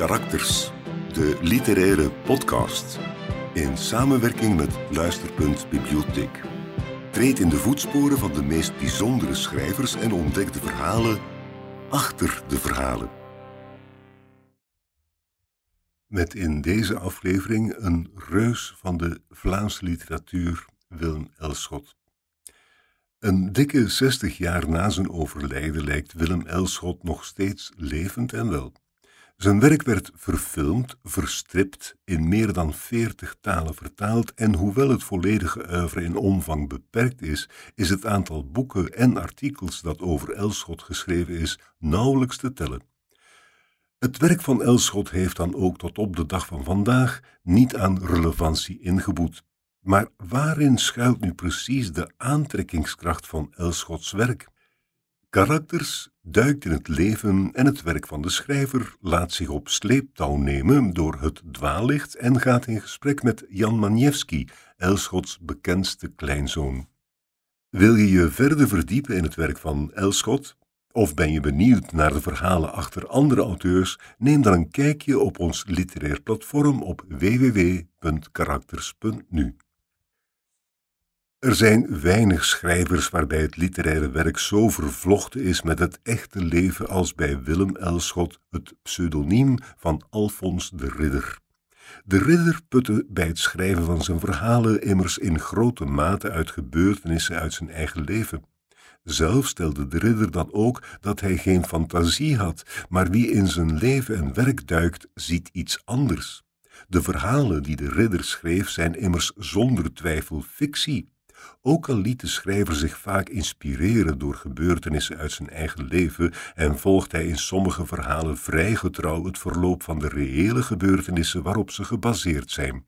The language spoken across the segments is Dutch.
Karakters, de literaire podcast. In samenwerking met Luisterpunt Bibliotheek. Treed in de voetsporen van de meest bijzondere schrijvers en ontdek de verhalen achter de verhalen. Met in deze aflevering een reus van de Vlaamse literatuur, Willem Elschot. Een dikke zestig jaar na zijn overlijden lijkt Willem Elschot nog steeds levend en wel. Zijn werk werd verfilmd, verstript, in meer dan veertig talen vertaald en hoewel het volledige oeuvre in omvang beperkt is, is het aantal boeken en artikels dat over Elschot geschreven is nauwelijks te tellen. Het werk van Elschot heeft dan ook tot op de dag van vandaag niet aan relevantie ingeboet. Maar waarin schuilt nu precies de aantrekkingskracht van Elschots werk? Karakters duikt in het leven en het werk van de schrijver, laat zich op sleeptouw nemen door het dwaallicht en gaat in gesprek met Jan Maniewski, Elschots bekendste kleinzoon. Wil je je verder verdiepen in het werk van Elschot? Of ben je benieuwd naar de verhalen achter andere auteurs? Neem dan een kijkje op ons literair platform op www.karakters.nu. Er zijn weinig schrijvers waarbij het literaire werk zo vervlochten is met het echte leven als bij Willem Elschot, het pseudoniem van Alfons de Ridder. De ridder putte bij het schrijven van zijn verhalen immers in grote mate uit gebeurtenissen uit zijn eigen leven. Zelf stelde de ridder dan ook dat hij geen fantasie had, maar wie in zijn leven en werk duikt, ziet iets anders. De verhalen die de ridder schreef zijn immers zonder twijfel fictie. Ook al liet de schrijver zich vaak inspireren door gebeurtenissen uit zijn eigen leven en volgt hij in sommige verhalen vrij getrouw het verloop van de reële gebeurtenissen waarop ze gebaseerd zijn.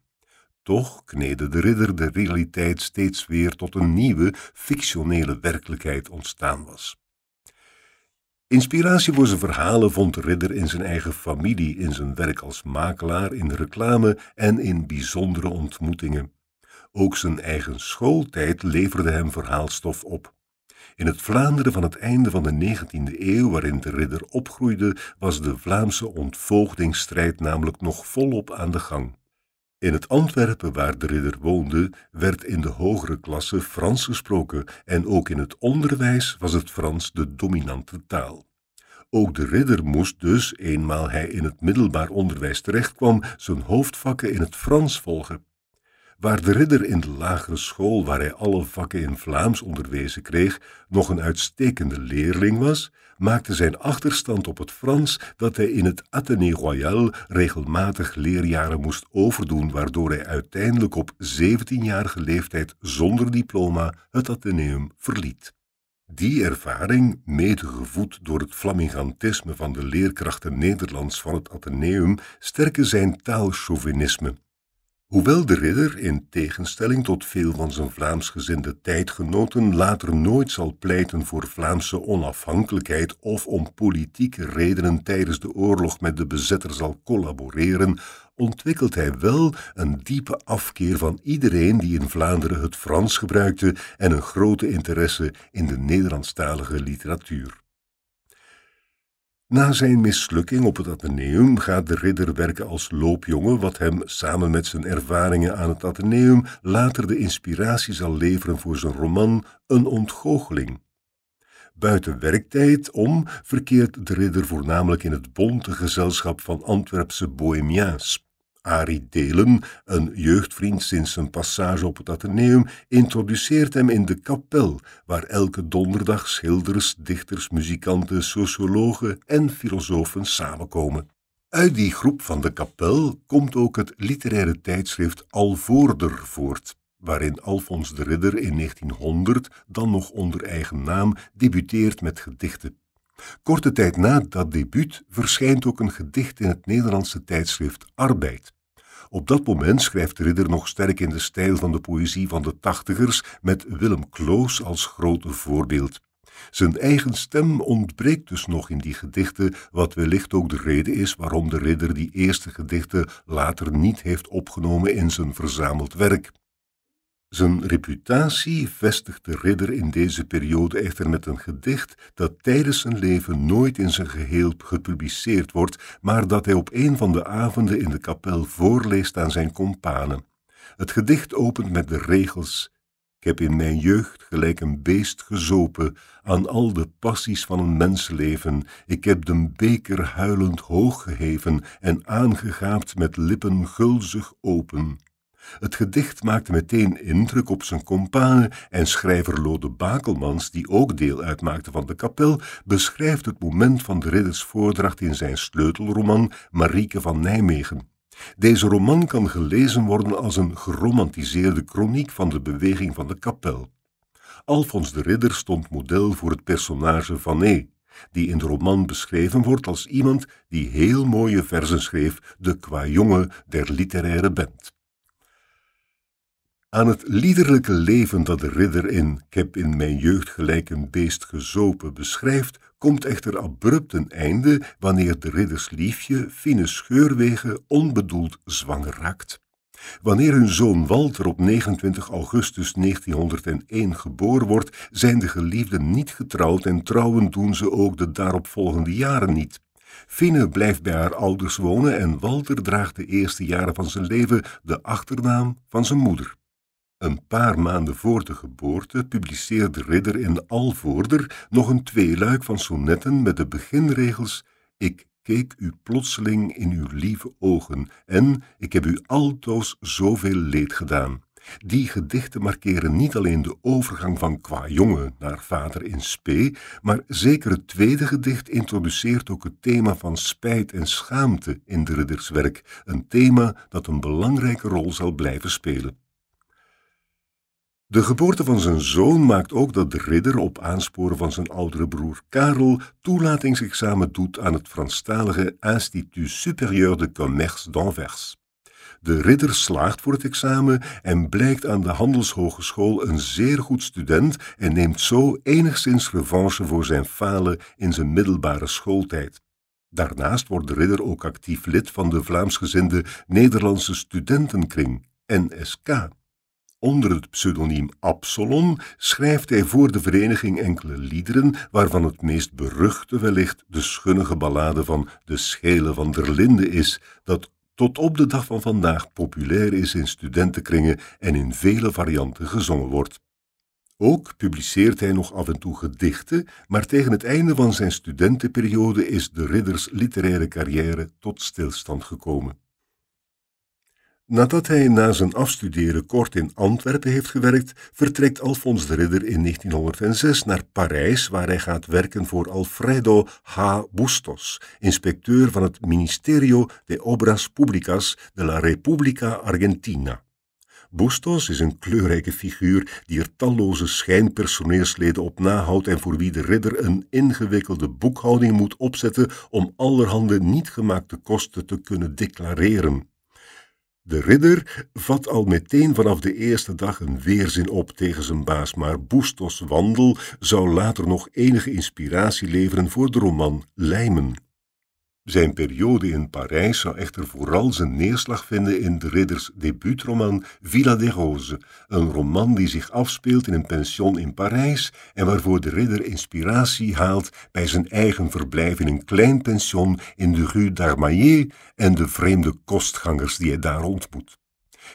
Toch kneedde de ridder de realiteit steeds weer tot een nieuwe, fictionele werkelijkheid ontstaan was. Inspiratie voor zijn verhalen vond de ridder in zijn eigen familie, in zijn werk als makelaar, in reclame en in bijzondere ontmoetingen. Ook zijn eigen schooltijd leverde hem verhaalstof op. In het Vlaanderen van het einde van de 19e eeuw, waarin de ridder opgroeide, was de Vlaamse ontvoogdingsstrijd namelijk nog volop aan de gang. In het Antwerpen waar de ridder woonde, werd in de hogere klasse Frans gesproken en ook in het onderwijs was het Frans de dominante taal. Ook de ridder moest dus, eenmaal hij in het middelbaar onderwijs terechtkwam, zijn hoofdvakken in het Frans volgen. Waar de ridder in de lagere school, waar hij alle vakken in Vlaams onderwezen kreeg, nog een uitstekende leerling was, maakte zijn achterstand op het Frans dat hij in het Athénée Royal regelmatig leerjaren moest overdoen, waardoor hij uiteindelijk op 17-jarige leeftijd zonder diploma het Atheneum verliet. Die ervaring, medegevoed door het flamingantisme van de leerkrachten Nederlands van het Atheneum, sterke zijn taalchauvinisme. Hoewel de ridder, in tegenstelling tot veel van zijn Vlaamsgezinde tijdgenoten, later nooit zal pleiten voor Vlaamse onafhankelijkheid of om politieke redenen tijdens de oorlog met de bezetter zal collaboreren, ontwikkelt hij wel een diepe afkeer van iedereen die in Vlaanderen het Frans gebruikte en een grote interesse in de Nederlandstalige literatuur. Na zijn mislukking op het Atheneum gaat de ridder werken als loopjongen, wat hem samen met zijn ervaringen aan het Atheneum later de inspiratie zal leveren voor zijn roman Een ontgoocheling. Buiten werktijd om verkeert de ridder voornamelijk in het bonte gezelschap van Antwerpse bohemiaans. Arie Delen, een jeugdvriend sinds zijn passage op het Atheneum, introduceert hem in de kapel, waar elke donderdag schilders, dichters, muzikanten, sociologen en filosofen samenkomen. Uit die groep van de kapel komt ook het literaire tijdschrift Alvorder voort, waarin Alfons de Ridder in 1900, dan nog onder eigen naam, debuteert met gedichten. Korte tijd na dat debuut verschijnt ook een gedicht in het Nederlandse tijdschrift Arbeid. Op dat moment schrijft Ridder nog sterk in de stijl van de poëzie van de tachtigers, met Willem Kloos als grote voorbeeld. Zijn eigen stem ontbreekt dus nog in die gedichten, wat wellicht ook de reden is waarom de ridder die eerste gedichten later niet heeft opgenomen in zijn verzameld werk. Zijn reputatie vestigt de ridder in deze periode echter met een gedicht dat tijdens zijn leven nooit in zijn geheel gepubliceerd wordt, maar dat hij op een van de avonden in de kapel voorleest aan zijn kompanen. Het gedicht opent met de regels ik heb in mijn jeugd gelijk een beest gezopen aan al de passies van een mensenleven. Ik heb de beker huilend hoog geheven en aangegaapt met lippen gulzig open. Het gedicht maakte meteen indruk op zijn companen en schrijver Lode Bakelmans, die ook deel uitmaakte van de kapel, beschrijft het moment van de riddersvoordracht in zijn sleutelroman Marieke van Nijmegen. Deze roman kan gelezen worden als een geromantiseerde kroniek van de beweging van de kapel. Alfons de Ridder stond model voor het personage Vanet, die in de roman beschreven wordt als iemand die heel mooie verzen schreef, de kwajonge der literaire band. Aan het liederlijke leven dat de ridder in Ik heb in mijn jeugd gelijk een beest gezopen beschrijft, komt echter abrupt een einde wanneer de riddersliefje Fine Scheurwegen onbedoeld zwanger raakt. Wanneer hun zoon Walter op 29 augustus 1901 geboren wordt, zijn de geliefden niet getrouwd en trouwen doen ze ook de daaropvolgende jaren niet. Fine blijft bij haar ouders wonen en Walter draagt de eerste jaren van zijn leven de achternaam van zijn moeder. Een paar maanden voor de geboorte publiceerde Ridder in Alvorder nog een tweeluik van sonnetten met de beginregels Ik keek u plotseling in uw lieve ogen en ik heb u altoos zoveel leed gedaan. Die gedichten markeren niet alleen de overgang van qua jongen naar vader in spe, maar zeker het tweede gedicht introduceert ook het thema van spijt en schaamte in de ridderswerk, een thema dat een belangrijke rol zal blijven spelen. De geboorte van zijn zoon maakt ook dat de ridder op aansporen van zijn oudere broer Karel toelatingsexamen doet aan het Franstalige Institut Supérieur de Commerce d'Anvers. De ridder slaagt voor het examen en blijkt aan de Handelshogeschool een zeer goed student en neemt zo enigszins revanche voor zijn falen in zijn middelbare schooltijd. Daarnaast wordt de ridder ook actief lid van de Vlaamsgezinde Nederlandse Studentenkring, NSK. Onder het pseudoniem Absalon schrijft hij voor de vereniging enkele liederen, waarvan het meest beruchte wellicht de schunnige ballade van De Schele van der Linde is, dat tot op de dag van vandaag populair is in studentenkringen en in vele varianten gezongen wordt. Ook publiceert hij nog af en toe gedichten, maar tegen het einde van zijn studentenperiode is de ridders literaire carrière tot stilstand gekomen. Nadat hij na zijn afstuderen kort in Antwerpen heeft gewerkt, vertrekt Alfons de Ridder in 1906 naar Parijs, waar hij gaat werken voor Alfredo H. Bustos, inspecteur van het Ministerio de Obras Públicas de la República Argentina. Bustos is een kleurrijke figuur die er talloze schijnpersoneelsleden op nahoudt en voor wie de ridder een ingewikkelde boekhouding moet opzetten om allerhande niet gemaakte kosten te kunnen declareren. De ridder vat al meteen vanaf de eerste dag een weerzin op tegen zijn baas, maar Bustos wandel zou later nog enige inspiratie leveren voor de roman Lijmen. Zijn periode in Parijs zou echter vooral zijn neerslag vinden in de ridders debuutroman Villa des Roses, een roman die zich afspeelt in een pension in Parijs en waarvoor de ridder inspiratie haalt bij zijn eigen verblijf in een klein pension in de rue d'Armaillet en de vreemde kostgangers die hij daar ontmoet.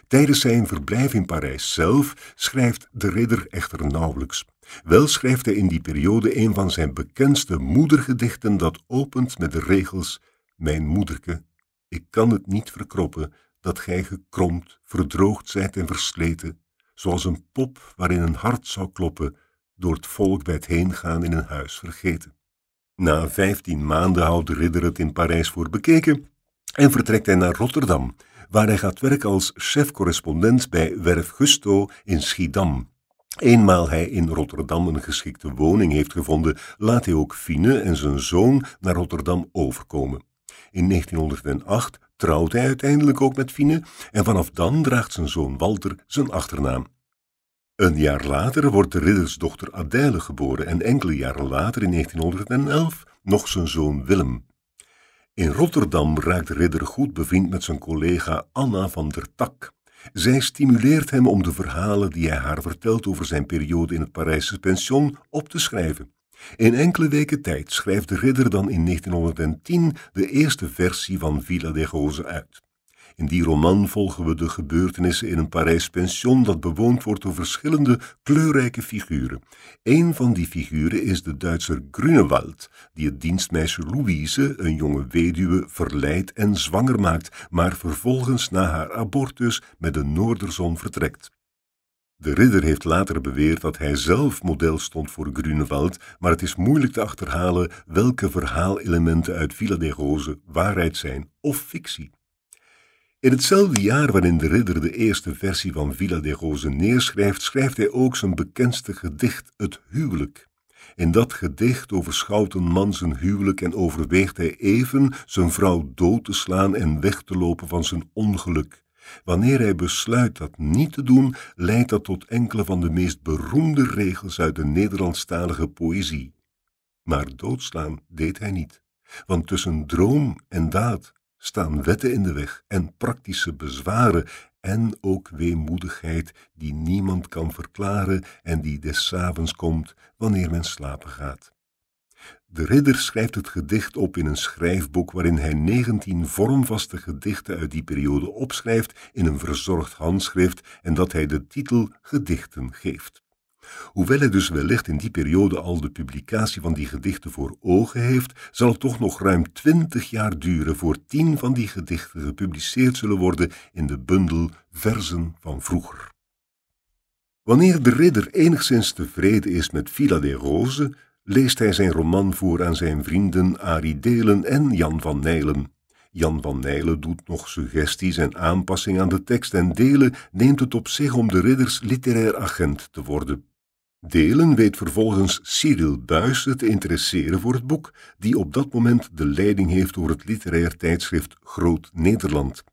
Tijdens zijn verblijf in Parijs zelf schrijft de ridder echter nauwelijks. Wel schrijft hij in die periode een van zijn bekendste moedergedichten dat opent met de regels Mijn moederke, ik kan het niet verkroppen dat gij gekromd, verdroogd zijt en versleten, zoals een pop waarin een hart zou kloppen, door het volk bij het heengaan in een huis vergeten. Na vijftien maanden houdt de ridder het in Parijs voor bekeken en vertrekt hij naar Rotterdam, waar hij gaat werken als chef-correspondent bij Werf Gusto in Schiedam. Eenmaal hij in Rotterdam een geschikte woning heeft gevonden, laat hij ook Fine en zijn zoon naar Rotterdam overkomen. In 1908 trouwt hij uiteindelijk ook met Fine en vanaf dan draagt zijn zoon Walter zijn achternaam. Een jaar later wordt de riddersdochter Adèle geboren en enkele jaren later, in 1911, nog zijn zoon Willem. In Rotterdam raakt de ridder goed bevriend met zijn collega Anna van der Tak. Zij stimuleert hem om de verhalen die hij haar vertelt over zijn periode in het Parijse pension op te schrijven. In enkele weken tijd schrijft de ridder dan in 1910 de eerste versie van Villa de Rose uit. In die roman volgen we de gebeurtenissen in een Parijs pension dat bewoond wordt door verschillende kleurrijke figuren. Een van die figuren is de Duitser Grunewald, die het dienstmeisje Louise, een jonge weduwe, verleidt en zwanger maakt, maar vervolgens na haar abortus met de Noorderzon vertrekt. De ridder heeft later beweerd dat hij zelf model stond voor Grunewald, maar het is moeilijk te achterhalen welke verhaalelementen uit Villa de Rose waarheid zijn of fictie. In hetzelfde jaar waarin de ridder de eerste versie van Villa de Rose neerschrijft, schrijft hij ook zijn bekendste gedicht, Het Huwelijk. In dat gedicht overschouwt een man zijn huwelijk en overweegt hij even zijn vrouw dood te slaan en weg te lopen van zijn ongeluk. Wanneer hij besluit dat niet te doen, leidt dat tot enkele van de meest beroemde regels uit de Nederlandstalige poëzie. Maar doodslaan deed hij niet, want tussen droom en daad staan wetten in de weg en praktische bezwaren en ook weemoedigheid die niemand kan verklaren en die des avonds komt wanneer men slapen gaat. De ridder schrijft het gedicht op in een schrijfboek waarin hij negentien vormvaste gedichten uit die periode opschrijft in een verzorgd handschrift en dat hij de titel Gedichten geeft. Hoewel hij dus wellicht in die periode al de publicatie van die gedichten voor ogen heeft, zal het toch nog ruim twintig jaar duren voor tien van die gedichten gepubliceerd zullen worden in de bundel Verzen van vroeger. Wanneer de ridder enigszins tevreden is met Villa de Rose, leest hij zijn roman voor aan zijn vrienden Arie Delen en Jan van Nijlen. Jan van Nijlen doet nog suggesties en aanpassingen aan de tekst en Delen neemt het op zich om de ridders literair agent te worden. Delen weet vervolgens Cyril Buijsen te interesseren voor het boek, die op dat moment de leiding heeft over het literair tijdschrift Groot Nederland.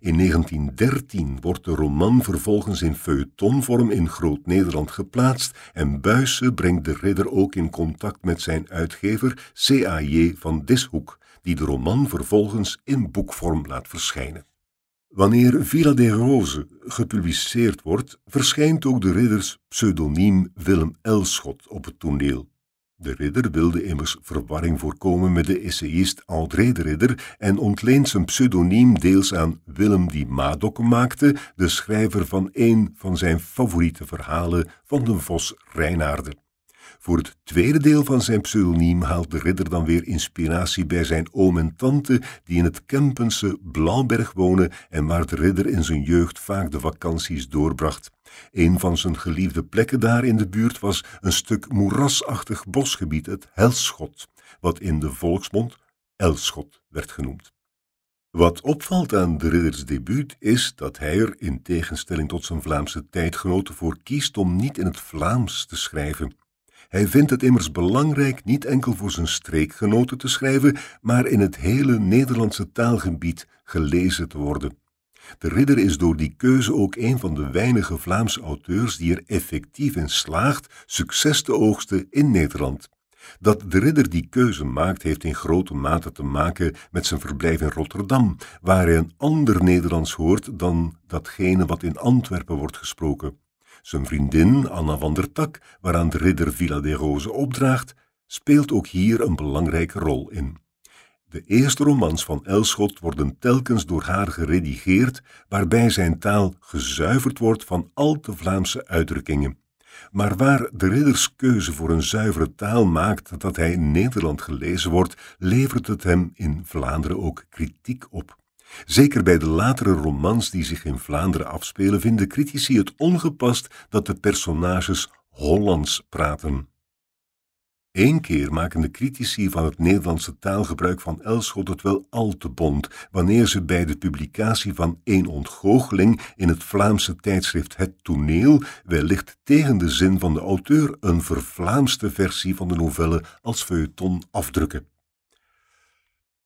In 1913 wordt de roman vervolgens in feuilletonvorm in Groot-Nederland geplaatst en Buijsen brengt de ridder ook in contact met zijn uitgever C.A.J. van Dishoek, die de roman vervolgens in boekvorm laat verschijnen. Wanneer Villa de Rose gepubliceerd wordt, verschijnt ook de ridders pseudoniem Willem Elschot op het toneel. De ridder wilde immers verwarring voorkomen met de essayist André de Ridder en ontleent zijn pseudoniem deels aan Willem die Madoc maakte, de schrijver van een van zijn favoriete verhalen van de Vos Reinaarden. Voor het tweede deel van zijn pseudoniem haalt de ridder dan weer inspiratie bij zijn oom en tante die in het Kempense Blauwberg wonen en waar de ridder in zijn jeugd vaak de vakanties doorbracht. Een van zijn geliefde plekken daar in de buurt was een stuk moerasachtig bosgebied, het Helschot, wat in de volksmond Elschot werd genoemd. Wat opvalt aan de ridders debuut is dat hij er, in tegenstelling tot zijn Vlaamse tijdgenoten, voor kiest om niet in het Vlaams te schrijven. Hij vindt het immers belangrijk niet enkel voor zijn streekgenoten te schrijven, maar in het hele Nederlandse taalgebied gelezen te worden. De ridder is door die keuze ook een van de weinige Vlaamse auteurs die er effectief in slaagt succes te oogsten in Nederland. Dat de ridder die keuze maakt, heeft in grote mate te maken met zijn verblijf in Rotterdam, waar hij een ander Nederlands hoort dan datgene wat in Antwerpen wordt gesproken. Zijn vriendin Anna van der Tak, waaraan de ridder Villa de Rose opdraagt, speelt ook hier een belangrijke rol in. De eerste romans van Elschot worden telkens door haar geredigeerd, waarbij zijn taal gezuiverd wordt van al te Vlaamse uitdrukkingen. Maar waar de ridders keuze voor een zuivere taal maakt dat hij in Nederland gelezen wordt, levert het hem in Vlaanderen ook kritiek op. Zeker bij de latere romans die zich in Vlaanderen afspelen, vinden critici het ongepast dat de personages Hollands praten. Eén keer maken de critici van het Nederlandse taalgebruik van Elschot het wel al te bond, wanneer ze bij de publicatie van een ontgoocheling in het Vlaamse tijdschrift Het Toneel wellicht tegen de zin van de auteur een vervlaamste versie van de novelle als feuilleton afdrukken.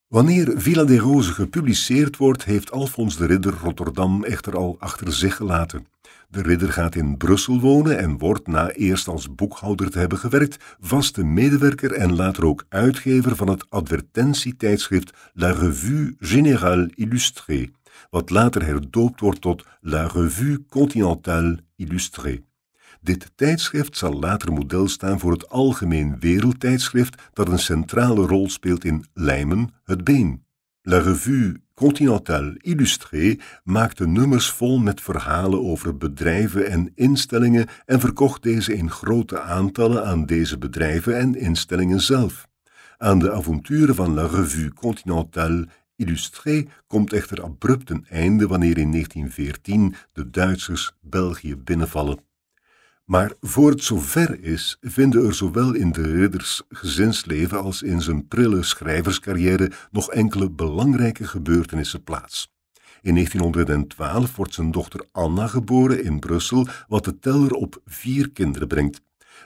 Wanneer Villa de Rose gepubliceerd wordt, heeft Alfons de Ridder Rotterdam echter al achter zich gelaten. De ridder gaat in Brussel wonen en wordt, na eerst als boekhouder te hebben gewerkt, vaste medewerker en later ook uitgever van het advertentietijdschrift La Revue Générale Illustrée, wat later herdoopt wordt tot La Revue Continentale Illustrée. Dit tijdschrift zal later model staan voor het algemeen wereldtijdschrift dat een centrale rol speelt in lijmen, het been. La Revue Continentale Illustrée maakte nummers vol met verhalen over bedrijven en instellingen en verkocht deze in grote aantallen aan deze bedrijven en instellingen zelf. Aan de avonturen van La Revue Continentale Illustrée komt echter abrupt een einde wanneer in 1914 de Duitsers België binnenvallen. Maar voor het zover is, vinden er zowel in de ridders gezinsleven als in zijn prille schrijverscarrière nog enkele belangrijke gebeurtenissen plaats. In 1912 wordt zijn dochter Anna geboren in Brussel, wat de teller op vier kinderen brengt.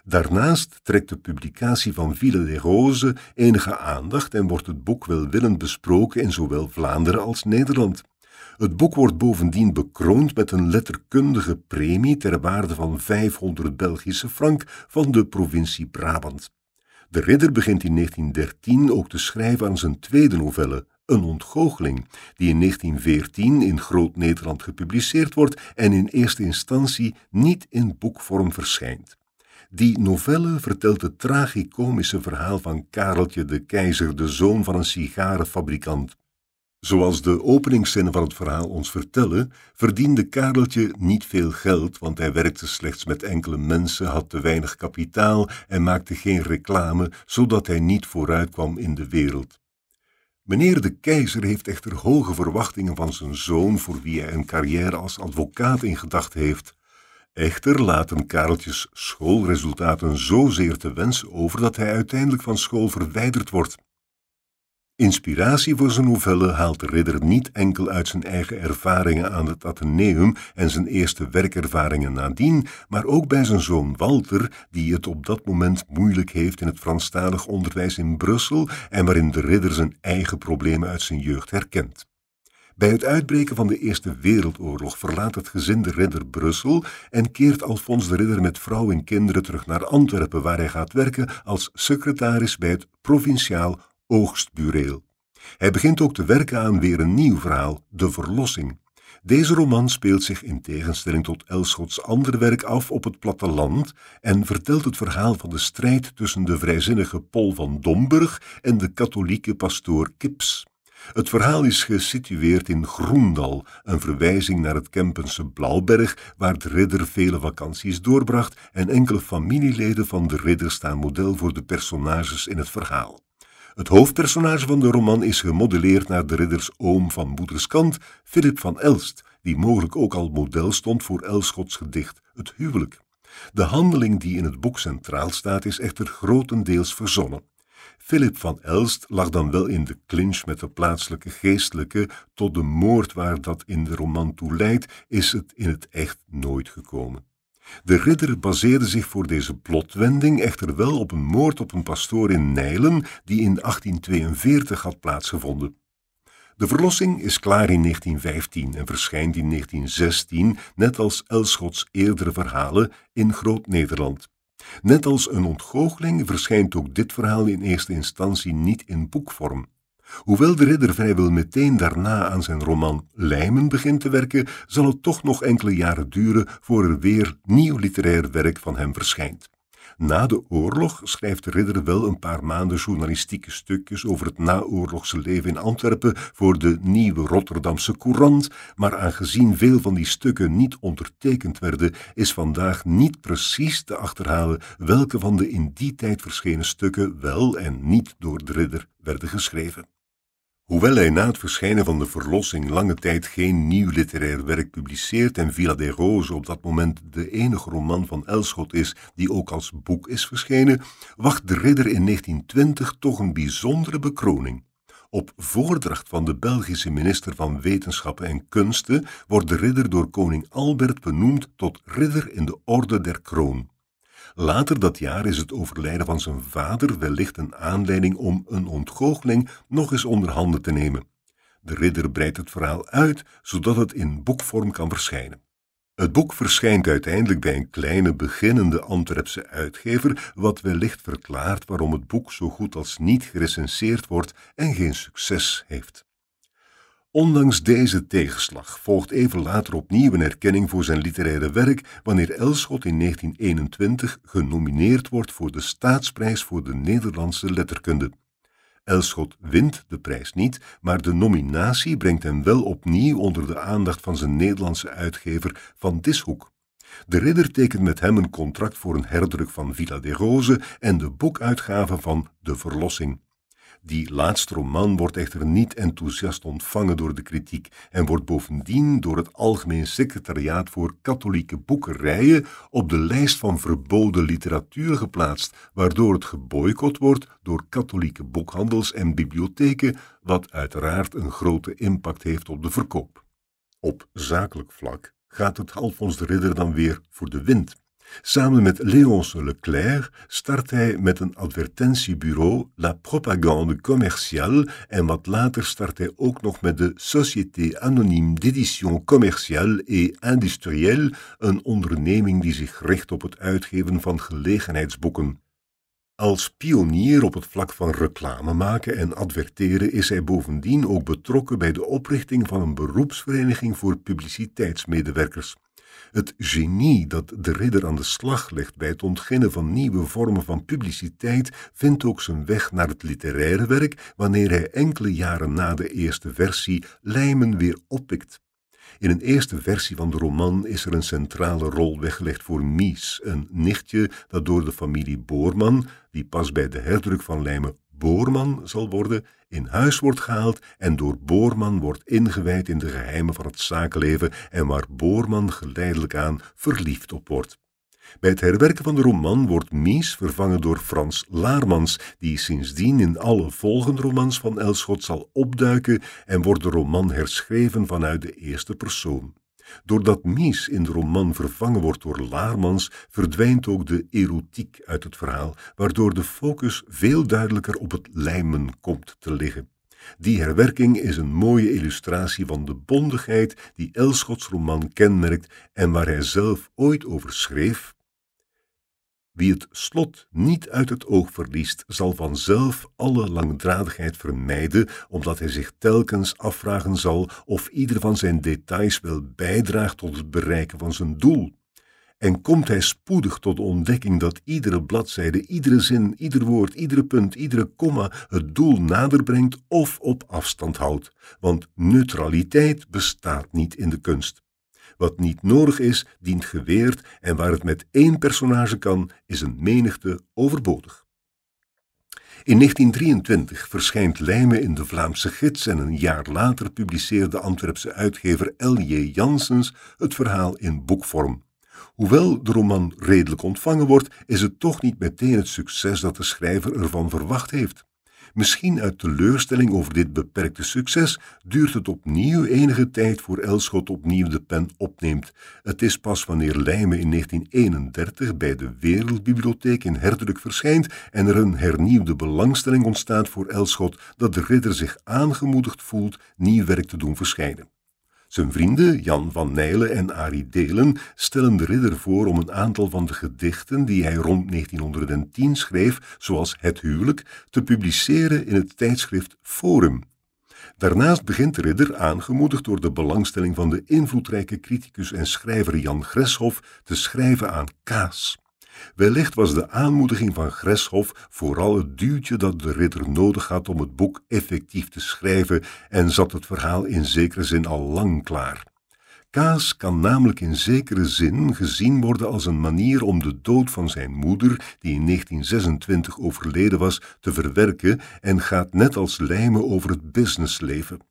Daarnaast trekt de publicatie van Ville des Roses enige aandacht en wordt het boek welwillend besproken in zowel Vlaanderen als Nederland. Het boek wordt bovendien bekroond met een letterkundige premie ter waarde van 500 Belgische frank van de provincie Brabant. De ridder begint in 1913 ook te schrijven aan zijn tweede novelle, Een ontgoocheling, die in 1914 in Groot-Nederland gepubliceerd wordt en in eerste instantie niet in boekvorm verschijnt. Die novelle vertelt het tragicomische verhaal van Kareltje de Keizer, de zoon van een sigarenfabrikant. Zoals de openingszinnen van het verhaal ons vertellen, verdiende Kareltje niet veel geld, want hij werkte slechts met enkele mensen, had te weinig kapitaal en maakte geen reclame, zodat hij niet vooruit kwam in de wereld. Meneer de keizer heeft echter hoge verwachtingen van zijn zoon, voor wie hij een carrière als advocaat in gedachten heeft. Echter laten Kareltjes schoolresultaten zozeer te wensen over dat hij uiteindelijk van school verwijderd wordt. Inspiratie voor zijn novelle haalt de ridder niet enkel uit zijn eigen ervaringen aan het Atheneum en zijn eerste werkervaringen nadien, maar ook bij zijn zoon Walter, die het op dat moment moeilijk heeft in het Franstalig onderwijs in Brussel en waarin de ridder zijn eigen problemen uit zijn jeugd herkent. Bij het uitbreken van de Eerste Wereldoorlog verlaat het gezin de ridder Brussel en keert Alfons de Ridder met vrouw en kinderen terug naar Antwerpen, waar hij gaat werken als secretaris bij het provinciaal oogstbureel. Hij begint ook te werken aan weer een nieuw verhaal, De Verlossing. Deze roman speelt zich in tegenstelling tot Elschots ander werk af op het platteland en vertelt het verhaal van de strijd tussen de vrijzinnige Pol van Domburg en de katholieke pastoor Kips. Het verhaal is gesitueerd in Groendal, een verwijzing naar het Kempense Blauwberg, waar de ridder vele vakanties doorbracht en enkele familieleden van de ridder staan model voor de personages in het verhaal. Het hoofdpersonage van de roman is gemodelleerd naar de ridders oom van moederskant, Philip van Elst, die mogelijk ook al model stond voor Elschots gedicht Het huwelijk. De handeling die in het boek centraal staat is echter grotendeels verzonnen. Philip van Elst lag dan wel in de clinch met de plaatselijke geestelijke, tot de moord waar dat in de roman toe leidt, is het in het echt nooit gekomen. De ridder baseerde zich voor deze plotwending echter wel op een moord op een pastoor in Nijlen die in 1842 had plaatsgevonden. De verlossing is klaar in 1915 en verschijnt in 1916, net als Elschots eerdere verhalen, in Groot-Nederland. Net als een ontgoocheling verschijnt ook dit verhaal in eerste instantie niet in boekvorm. Hoewel de ridder vrijwel meteen daarna aan zijn roman Lijmen begint te werken, zal het toch nog enkele jaren duren voor er weer nieuw literair werk van hem verschijnt. Na de oorlog schrijft de ridder wel een paar maanden journalistieke stukjes over het naoorlogse leven in Antwerpen voor de nieuwe Rotterdamse Courant, maar aangezien veel van die stukken niet ondertekend werden, is vandaag niet precies te achterhalen welke van de in die tijd verschenen stukken wel en niet door de ridder werden geschreven. Hoewel hij na het verschijnen van de verlossing lange tijd geen nieuw literair werk publiceert en Villa des Roses op dat moment de enige roman van Elschot is die ook als boek is verschenen, wacht de ridder in 1920 toch een bijzondere bekroning. Op voordracht van de Belgische minister van Wetenschappen en Kunsten wordt de ridder door koning Albert benoemd tot ridder in de Orde der Kroon. Later dat jaar is het overlijden van zijn vader wellicht een aanleiding om een ontgoocheling nog eens onder handen te nemen. De ridder breidt het verhaal uit, zodat het in boekvorm kan verschijnen. Het boek verschijnt uiteindelijk bij een kleine beginnende Antwerpse uitgever, wat wellicht verklaart waarom het boek zo goed als niet gerecenseerd wordt en geen succes heeft. Ondanks deze tegenslag volgt even later opnieuw een erkenning voor zijn literaire werk wanneer Elschot in 1921 genomineerd wordt voor de Staatsprijs voor de Nederlandse letterkunde. Elschot wint de prijs niet, maar de nominatie brengt hem wel opnieuw onder de aandacht van zijn Nederlandse uitgever Van Dishoek. De ridder tekent met hem een contract voor een herdruk van Villa de Rose en de boekuitgave van De Verlossing. Die laatste roman wordt echter niet enthousiast ontvangen door de kritiek en wordt bovendien door het Algemeen Secretariaat voor Katholieke Boekerijen op de lijst van verboden literatuur geplaatst, waardoor het geboycott wordt door katholieke boekhandels en bibliotheken, wat uiteraard een grote impact heeft op de verkoop. Op zakelijk vlak gaat het Alfons de Ridder dan weer voor de wind. Samen met Léonce Leclerc start hij met een advertentiebureau La Propagande Commerciale en wat later start hij ook nog met de Société Anonyme d'Édition Commerciale et Industrielle, een onderneming die zich richt op het uitgeven van gelegenheidsboeken. Als pionier op het vlak van reclame maken en adverteren is hij bovendien ook betrokken bij de oprichting van een beroepsvereniging voor publiciteitsmedewerkers. Het genie dat de ridder aan de slag legt bij het ontginnen van nieuwe vormen van publiciteit vindt ook zijn weg naar het literaire werk wanneer hij enkele jaren na de eerste versie Lijmen weer oppikt. In een eerste versie van de roman is er een centrale rol weggelegd voor Mies, een nichtje dat door de familie Boorman, die pas bij de herdruk van Lijmen Boorman zal worden, in huis wordt gehaald en door Boorman wordt ingewijd in de geheimen van het zakenleven en waar Boorman geleidelijk aan verliefd op wordt. Bij het herwerken van de roman wordt Mies vervangen door Frans Laarmans, die sindsdien in alle volgende romans van Elschot zal opduiken en wordt de roman herschreven vanuit de eerste persoon. Doordat Mies in de roman vervangen wordt door Laarmans, verdwijnt ook de erotiek uit het verhaal, waardoor de focus veel duidelijker op het lijmen komt te liggen. Die herwerking is een mooie illustratie van de bondigheid die Elschots roman kenmerkt en waar hij zelf ooit over schreef, wie het slot niet uit het oog verliest, zal vanzelf alle langdradigheid vermijden, omdat hij zich telkens afvragen zal of ieder van zijn details wel bijdraagt tot het bereiken van zijn doel. En komt hij spoedig tot de ontdekking dat iedere bladzijde, iedere zin, ieder woord, iedere punt, iedere komma het doel nader brengt of op afstand houdt, want neutraliteit bestaat niet in de kunst. Wat niet nodig is, dient geweerd en waar het met één personage kan, is een menigte overbodig. In 1923 verschijnt Lijmen in de Vlaamse Gids en een jaar later publiceerde Antwerpse uitgever L.J. Janssens het verhaal in boekvorm. Hoewel de roman redelijk ontvangen wordt, is het toch niet meteen het succes dat de schrijver ervan verwacht heeft. Misschien uit teleurstelling over dit beperkte succes duurt het opnieuw enige tijd voor Elschot opnieuw de pen opneemt. Het is pas wanneer Lijmen in 1931 bij de Wereldbibliotheek in herdruk verschijnt en er een hernieuwde belangstelling ontstaat voor Elschot dat de ridder zich aangemoedigd voelt nieuw werk te doen verschijnen. Zijn vrienden Jan van Nijlen en Arie Delen stellen de ridder voor om een aantal van de gedichten die hij rond 1910 schreef, zoals Het huwelijk, te publiceren in het tijdschrift Forum. Daarnaast begint de ridder, aangemoedigd door de belangstelling van de invloedrijke criticus en schrijver Jan Greshoff, te schrijven aan kaas. Wellicht was de aanmoediging van Greshoff vooral het duwtje dat de ridder nodig had om het boek effectief te schrijven en zat het verhaal in zekere zin al lang klaar. Kaas kan namelijk in zekere zin gezien worden als een manier om de dood van zijn moeder, die in 1926 overleden was, te verwerken en gaat net als Lijmen over het businessleven.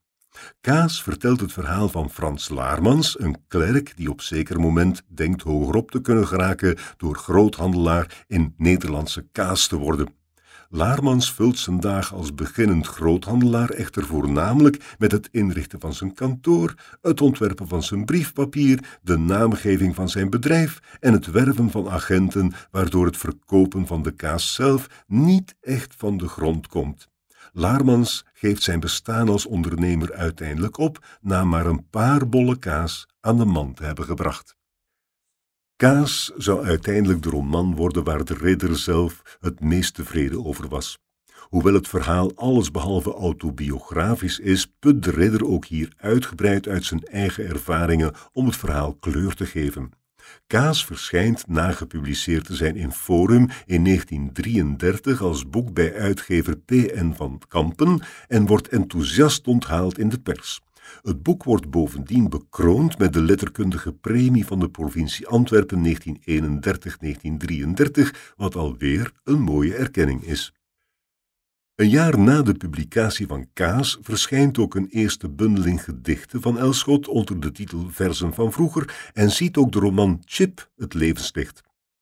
Kaas vertelt het verhaal van Frans Laarmans, een klerk die op zeker moment denkt hogerop te kunnen geraken door groothandelaar in Nederlandse kaas te worden. Laarmans vult zijn dagen als beginnend groothandelaar echter voornamelijk met het inrichten van zijn kantoor, het ontwerpen van zijn briefpapier, de naamgeving van zijn bedrijf en het werven van agenten, waardoor het verkopen van de kaas zelf niet echt van de grond komt. Laarmans geeft zijn bestaan als ondernemer uiteindelijk op na maar een paar bolle kaas aan de man te hebben gebracht. Kaas zou uiteindelijk de roman worden waar de ridder zelf het meest tevreden over was. Hoewel het verhaal allesbehalve autobiografisch is, put de ridder ook hier uitgebreid uit zijn eigen ervaringen om het verhaal kleur te geven. Kaas verschijnt na gepubliceerd te zijn in Forum in 1933 als boek bij uitgever P.N. van Kampen en wordt enthousiast onthaald in de pers. Het boek wordt bovendien bekroond met de letterkundige premie van de provincie Antwerpen 1931-1933, wat alweer een mooie erkenning is. Een jaar na de publicatie van Kaas verschijnt ook een eerste bundeling gedichten van Elschot onder de titel Versen van vroeger en ziet ook de roman Chip het levenslicht.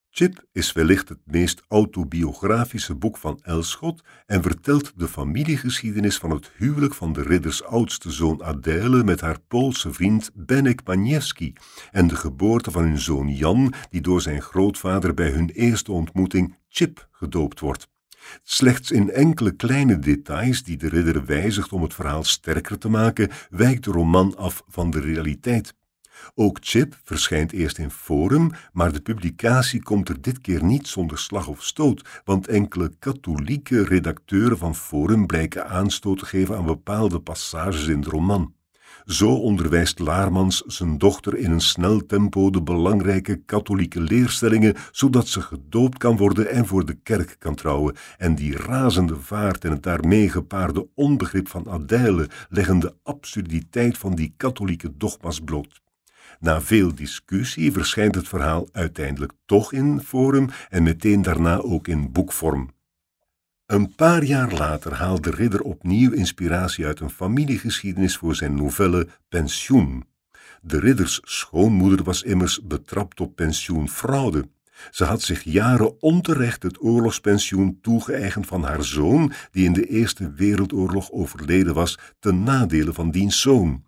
Chip is wellicht het meest autobiografische boek van Elschot en vertelt de familiegeschiedenis van het huwelijk van de ridders oudste zoon Adèle met haar Poolse vriend Benek Paniewski en de geboorte van hun zoon Jan, die door zijn grootvader bij hun eerste ontmoeting Chip gedoopt wordt. Slechts in enkele kleine details die de ridder wijzigt om het verhaal sterker te maken, wijkt de roman af van de realiteit. Ook Chip verschijnt eerst in Forum, maar de publicatie komt er dit keer niet zonder slag of stoot, want enkele katholieke redacteuren van Forum blijken aanstoot te geven aan bepaalde passages in de roman. Zo onderwijst Laarmans zijn dochter in een snel tempo de belangrijke katholieke leerstellingen, zodat ze gedoopt kan worden en voor de kerk kan trouwen. En die razende vaart en het daarmee gepaarde onbegrip van Adèle leggen de absurditeit van die katholieke dogma's bloot. Na veel discussie verschijnt het verhaal uiteindelijk toch in Forum en meteen daarna ook in boekvorm. Een paar jaar later haalt de ridder opnieuw inspiratie uit een familiegeschiedenis voor zijn novelle Pensioen. De ridders schoonmoeder was immers betrapt op pensioenfraude. Ze had zich jaren onterecht het oorlogspensioen toegeëigend van haar zoon, die in de Eerste Wereldoorlog overleden was, ten nadele van diens zoon.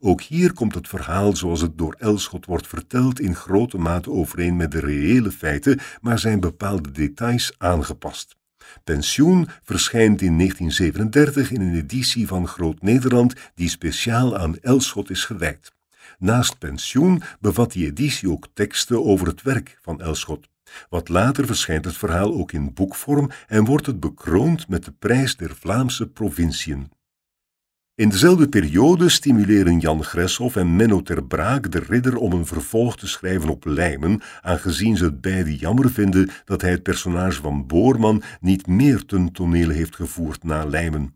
Ook hier komt het verhaal zoals het door Elschot wordt verteld in grote mate overeen met de reële feiten, maar zijn bepaalde details aangepast. Pensioen verschijnt in 1937 in een editie van Groot-Nederland die speciaal aan Elschot is gewijd. Naast pensioen bevat die editie ook teksten over het werk van Elschot. Wat later verschijnt het verhaal ook in boekvorm en wordt het bekroond met de prijs der Vlaamse provinciën. In dezelfde periode stimuleren Jan Greshoff en Menno ter Braak de ridder om een vervolg te schrijven op Lijmen, aangezien ze het beide jammer vinden dat hij het personage van Boorman niet meer ten toneel heeft gevoerd na Lijmen.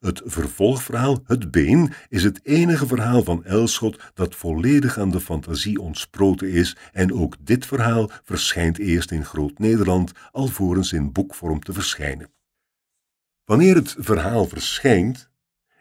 Het vervolgverhaal Het Been is het enige verhaal van Elschot dat volledig aan de fantasie ontsproten is en ook dit verhaal verschijnt eerst in Groot-Nederland alvorens in boekvorm te verschijnen. Wanneer het verhaal verschijnt,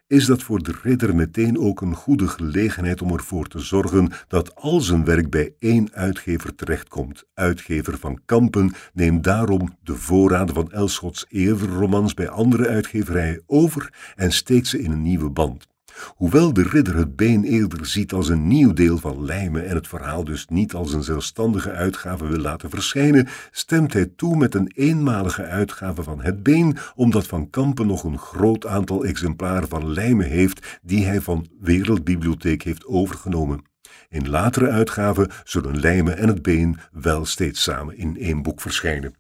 is dat voor de ridder meteen ook een goede gelegenheid om ervoor te zorgen dat al zijn werk bij één uitgever terechtkomt. Uitgever van Kampen neemt daarom de voorraden van Elschots eerdere romans bij andere uitgeverijen over en steekt ze in een nieuwe band. Hoewel de ridder het been eerder ziet als een nieuw deel van Lijmen en het verhaal dus niet als een zelfstandige uitgave wil laten verschijnen, stemt hij toe met een eenmalige uitgave van het been, omdat Van Kampen nog een groot aantal exemplaren van Lijmen heeft die hij van Wereldbibliotheek heeft overgenomen. In latere uitgaven zullen Lijmen en het been wel steeds samen in één boek verschijnen.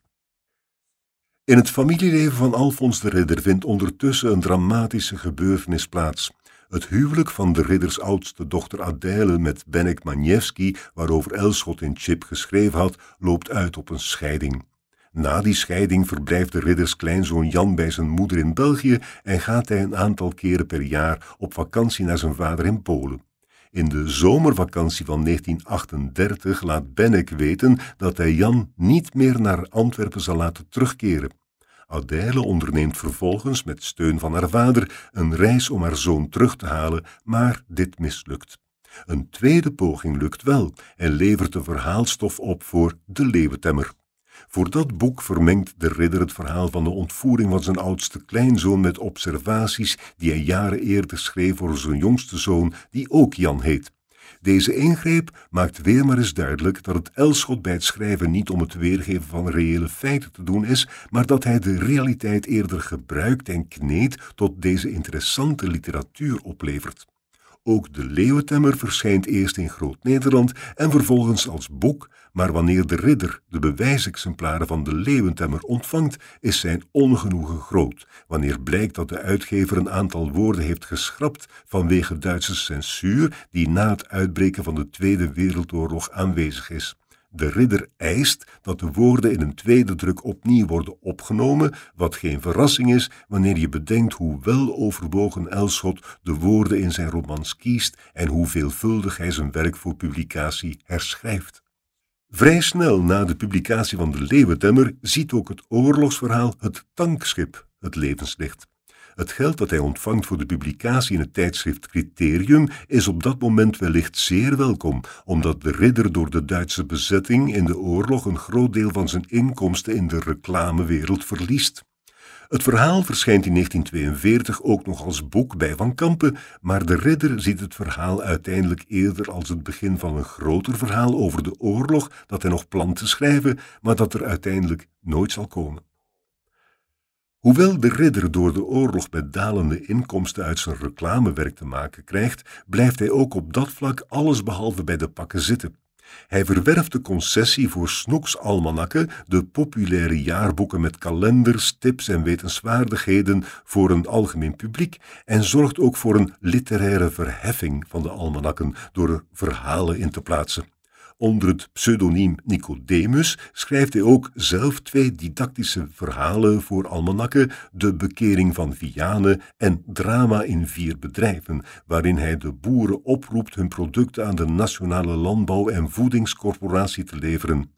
In het familieleven van Alfons de Ridder vindt ondertussen een dramatische gebeurtenis plaats. Het huwelijk van de ridders oudste dochter Adèle met Benek Maniewski, waarover Elschot in Chip geschreven had, loopt uit op een scheiding. Na die scheiding verblijft de ridders kleinzoon Jan bij zijn moeder in België en gaat hij een aantal keren per jaar op vakantie naar zijn vader in Polen. In de zomervakantie van 1938 laat Bennek weten dat hij Jan niet meer naar Antwerpen zal laten terugkeren. Adèle onderneemt vervolgens met steun van haar vader een reis om haar zoon terug te halen, maar dit mislukt. Een tweede poging lukt wel en levert de verhaalstof op voor De Leeuwentemmer. Voor dat boek vermengt de ridder het verhaal van de ontvoering van zijn oudste kleinzoon met observaties die hij jaren eerder schreef voor zijn jongste zoon, die ook Jan heet. Deze ingreep maakt weer maar eens duidelijk dat het Elschot bij het schrijven niet om het weergeven van reële feiten te doen is, maar dat hij de realiteit eerder gebruikt en kneedt tot deze interessante literatuur oplevert. Ook de Leeuwentemmer verschijnt eerst in Groot-Nederland en vervolgens als boek, maar wanneer de ridder de bewijsexemplaren van de Leeuwentemmer ontvangt, is zijn ongenoegen groot, wanneer blijkt dat de uitgever een aantal woorden heeft geschrapt vanwege Duitse censuur die na het uitbreken van de Tweede Wereldoorlog aanwezig is. De ridder eist dat de woorden in een tweede druk opnieuw worden opgenomen, wat geen verrassing is wanneer je bedenkt hoe wel overwogen Elschot de woorden in zijn romans kiest en hoe veelvuldig hij zijn werk voor publicatie herschrijft. Vrij snel na de publicatie van de Leeuwentemmer ziet ook het oorlogsverhaal Het Tankschip het levenslicht. Het geld dat hij ontvangt voor de publicatie in het tijdschrift Criterium is op dat moment wellicht zeer welkom, omdat de ridder door de Duitse bezetting in de oorlog een groot deel van zijn inkomsten in de reclamewereld verliest. Het verhaal verschijnt in 1942 ook nog als boek bij Van Kampen, maar de ridder ziet het verhaal uiteindelijk eerder als het begin van een groter verhaal over de oorlog dat hij nog plant te schrijven, maar dat er uiteindelijk nooit zal komen. Hoewel de ridder door de oorlog met dalende inkomsten uit zijn reclamewerk te maken krijgt, blijft hij ook op dat vlak allesbehalve bij de pakken zitten. Hij verwerft de concessie voor Snoeks almanakken, de populaire jaarboeken met kalenders, tips en wetenswaardigheden voor een algemeen publiek, en zorgt ook voor een literaire verheffing van de almanakken door er verhalen in te plaatsen. Onder het pseudoniem Nicodemus schrijft hij ook zelf twee didactische verhalen voor almanakken, De Bekering van Vianen en Drama in vier bedrijven, waarin hij de boeren oproept hun producten aan de Nationale Landbouw- en Voedingscorporatie te leveren.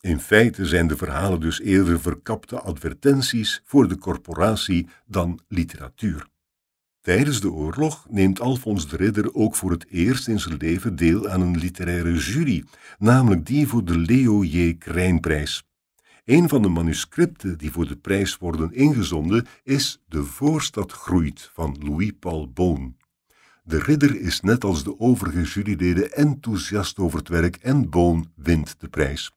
In feite zijn de verhalen dus eerder verkapte advertenties voor de corporatie dan literatuur. Tijdens de oorlog neemt Alfons de Ridder ook voor het eerst in zijn leven deel aan een literaire jury, namelijk die voor de Leo J. Krijnprijs. Een van de manuscripten die voor de prijs worden ingezonden is De Voorstad groeit van Louis-Paul Boon. De ridder is net als de overige juryleden enthousiast over het werk en Boon wint de prijs.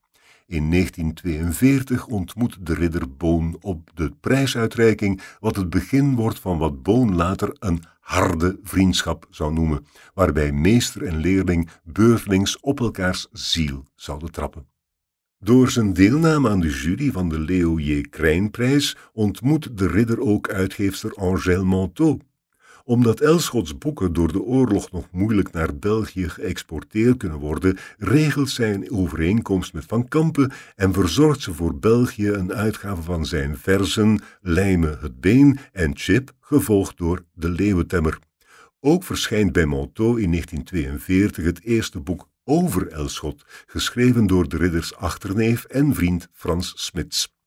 In 1942 ontmoet de ridder Boon op de prijsuitreiking wat het begin wordt van wat Boon later een harde vriendschap zou noemen, waarbij meester en leerling beurtelings op elkaars ziel zouden trappen. Door zijn deelname aan de jury van de Leo J. Krijnprijs ontmoet de ridder ook uitgeefster Angèle Manteau, omdat Elschots boeken door de oorlog nog moeilijk naar België geëxporteerd kunnen worden, regelt zij een overeenkomst met Van Kampen en verzorgt ze voor België een uitgave van zijn versen Lijmen het Been en Chip, gevolgd door De Leeuwentemmer. Ook verschijnt bij Montaut in 1942 het eerste boek over Elschot, geschreven door de ridders achterneef en vriend Frans Smits.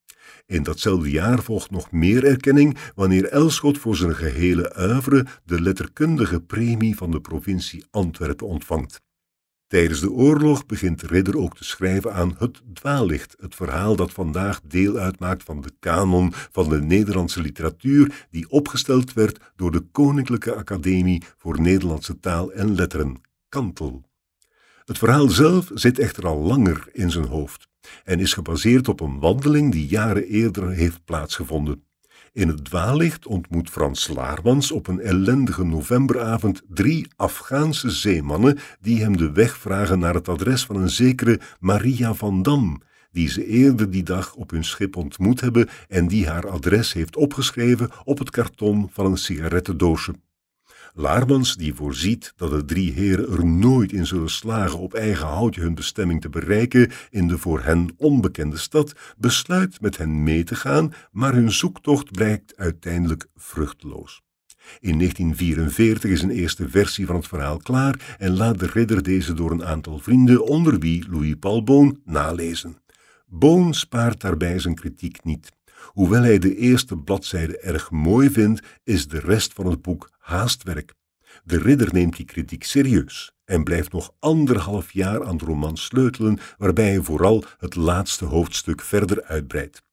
In datzelfde jaar volgt nog meer erkenning wanneer Elschot voor zijn gehele oeuvre de letterkundige premie van de provincie Antwerpen ontvangt. Tijdens de oorlog begint Ridder ook te schrijven aan Het Dwaallicht, het verhaal dat vandaag deel uitmaakt van de kanon van de Nederlandse literatuur die opgesteld werd door de Koninklijke Academie voor Nederlandse Taal en Letteren, Kantel. Het verhaal zelf zit echter al langer in zijn hoofd en is gebaseerd op een wandeling die jaren eerder heeft plaatsgevonden. In het dwaallicht ontmoet Frans Laarmans op een ellendige novemberavond drie Afghaanse zeemannen die hem de weg vragen naar het adres van een zekere Maria van Dam, die ze eerder die dag op hun schip ontmoet hebben en die haar adres heeft opgeschreven op het karton van een sigarettendoosje. Laarmans, die voorziet dat de drie heren er nooit in zullen slagen op eigen houtje hun bestemming te bereiken in de voor hen onbekende stad, besluit met hen mee te gaan, maar hun zoektocht blijkt uiteindelijk vruchteloos. In 1944 is een eerste versie van het verhaal klaar en laat de ridder deze door een aantal vrienden, onder wie Louis Paul Boon, nalezen. Boon spaart daarbij zijn kritiek niet. Hoewel hij de eerste bladzijde erg mooi vindt, is de rest van het boek haastwerk. De ridder neemt die kritiek serieus en blijft nog anderhalf jaar aan de roman sleutelen, waarbij hij vooral het laatste hoofdstuk verder uitbreidt.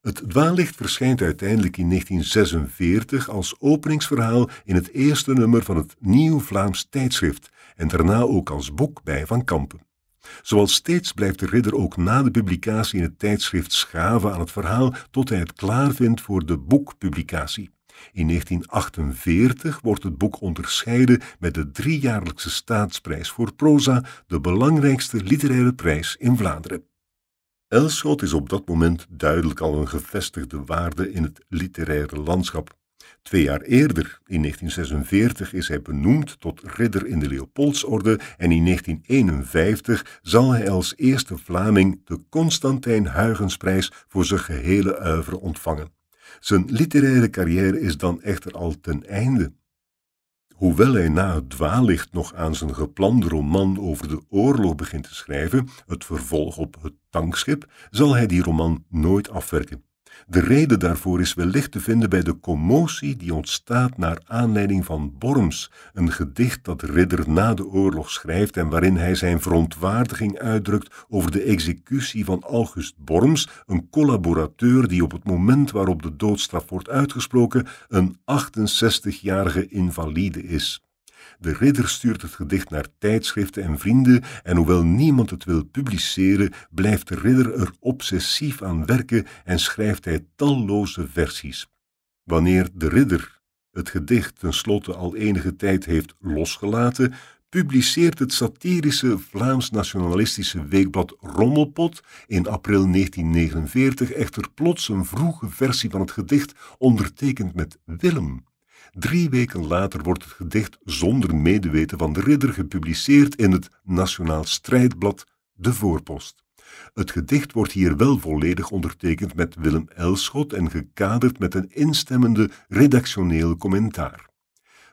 Het dwaallicht verschijnt uiteindelijk in 1946 als openingsverhaal in het eerste nummer van het Nieuw Vlaams tijdschrift en daarna ook als boek bij Van Kampen. Zoals steeds blijft de ridder ook na de publicatie in het tijdschrift schaven aan het verhaal tot hij het klaar vindt voor de boekpublicatie. In 1948 wordt het boek onderscheiden met de driejaarlijkse staatsprijs voor proza, de belangrijkste literaire prijs in Vlaanderen. Elschot is op dat moment duidelijk al een gevestigde waarde in het literaire landschap. Twee jaar eerder, in 1946, is hij benoemd tot ridder in de Leopoldsorde en in 1951 zal hij als eerste Vlaming de Constantijn Huygensprijs voor zijn gehele oeuvre ontvangen. Zijn literaire carrière is dan echter al ten einde. Hoewel hij na het dwaallicht nog aan zijn geplande roman over de oorlog begint te schrijven, het vervolg op het tankschip, zal hij die roman nooit afwerken. De reden daarvoor is wellicht te vinden bij de commotie die ontstaat naar aanleiding van Borms, een gedicht dat Ridder na de oorlog schrijft en waarin hij zijn verontwaardiging uitdrukt over de executie van August Borms, een collaborateur die op het moment waarop de doodstraf wordt uitgesproken een 68-jarige invalide is. De ridder stuurt het gedicht naar tijdschriften en vrienden en hoewel niemand het wil publiceren, blijft de ridder er obsessief aan werken en schrijft hij talloze versies. Wanneer de ridder het gedicht tenslotte al enige tijd heeft losgelaten, publiceert het satirische Vlaams-nationalistische weekblad Rommelpot in april 1949 echter plots een vroege versie van het gedicht ondertekend met Willem. Drie weken later wordt het gedicht zonder medeweten van de ridder gepubliceerd in het Nationaal Strijdblad De Voorpost. Het gedicht wordt hier wel volledig ondertekend met Willem Elschot en gekaderd met een instemmende redactioneel commentaar.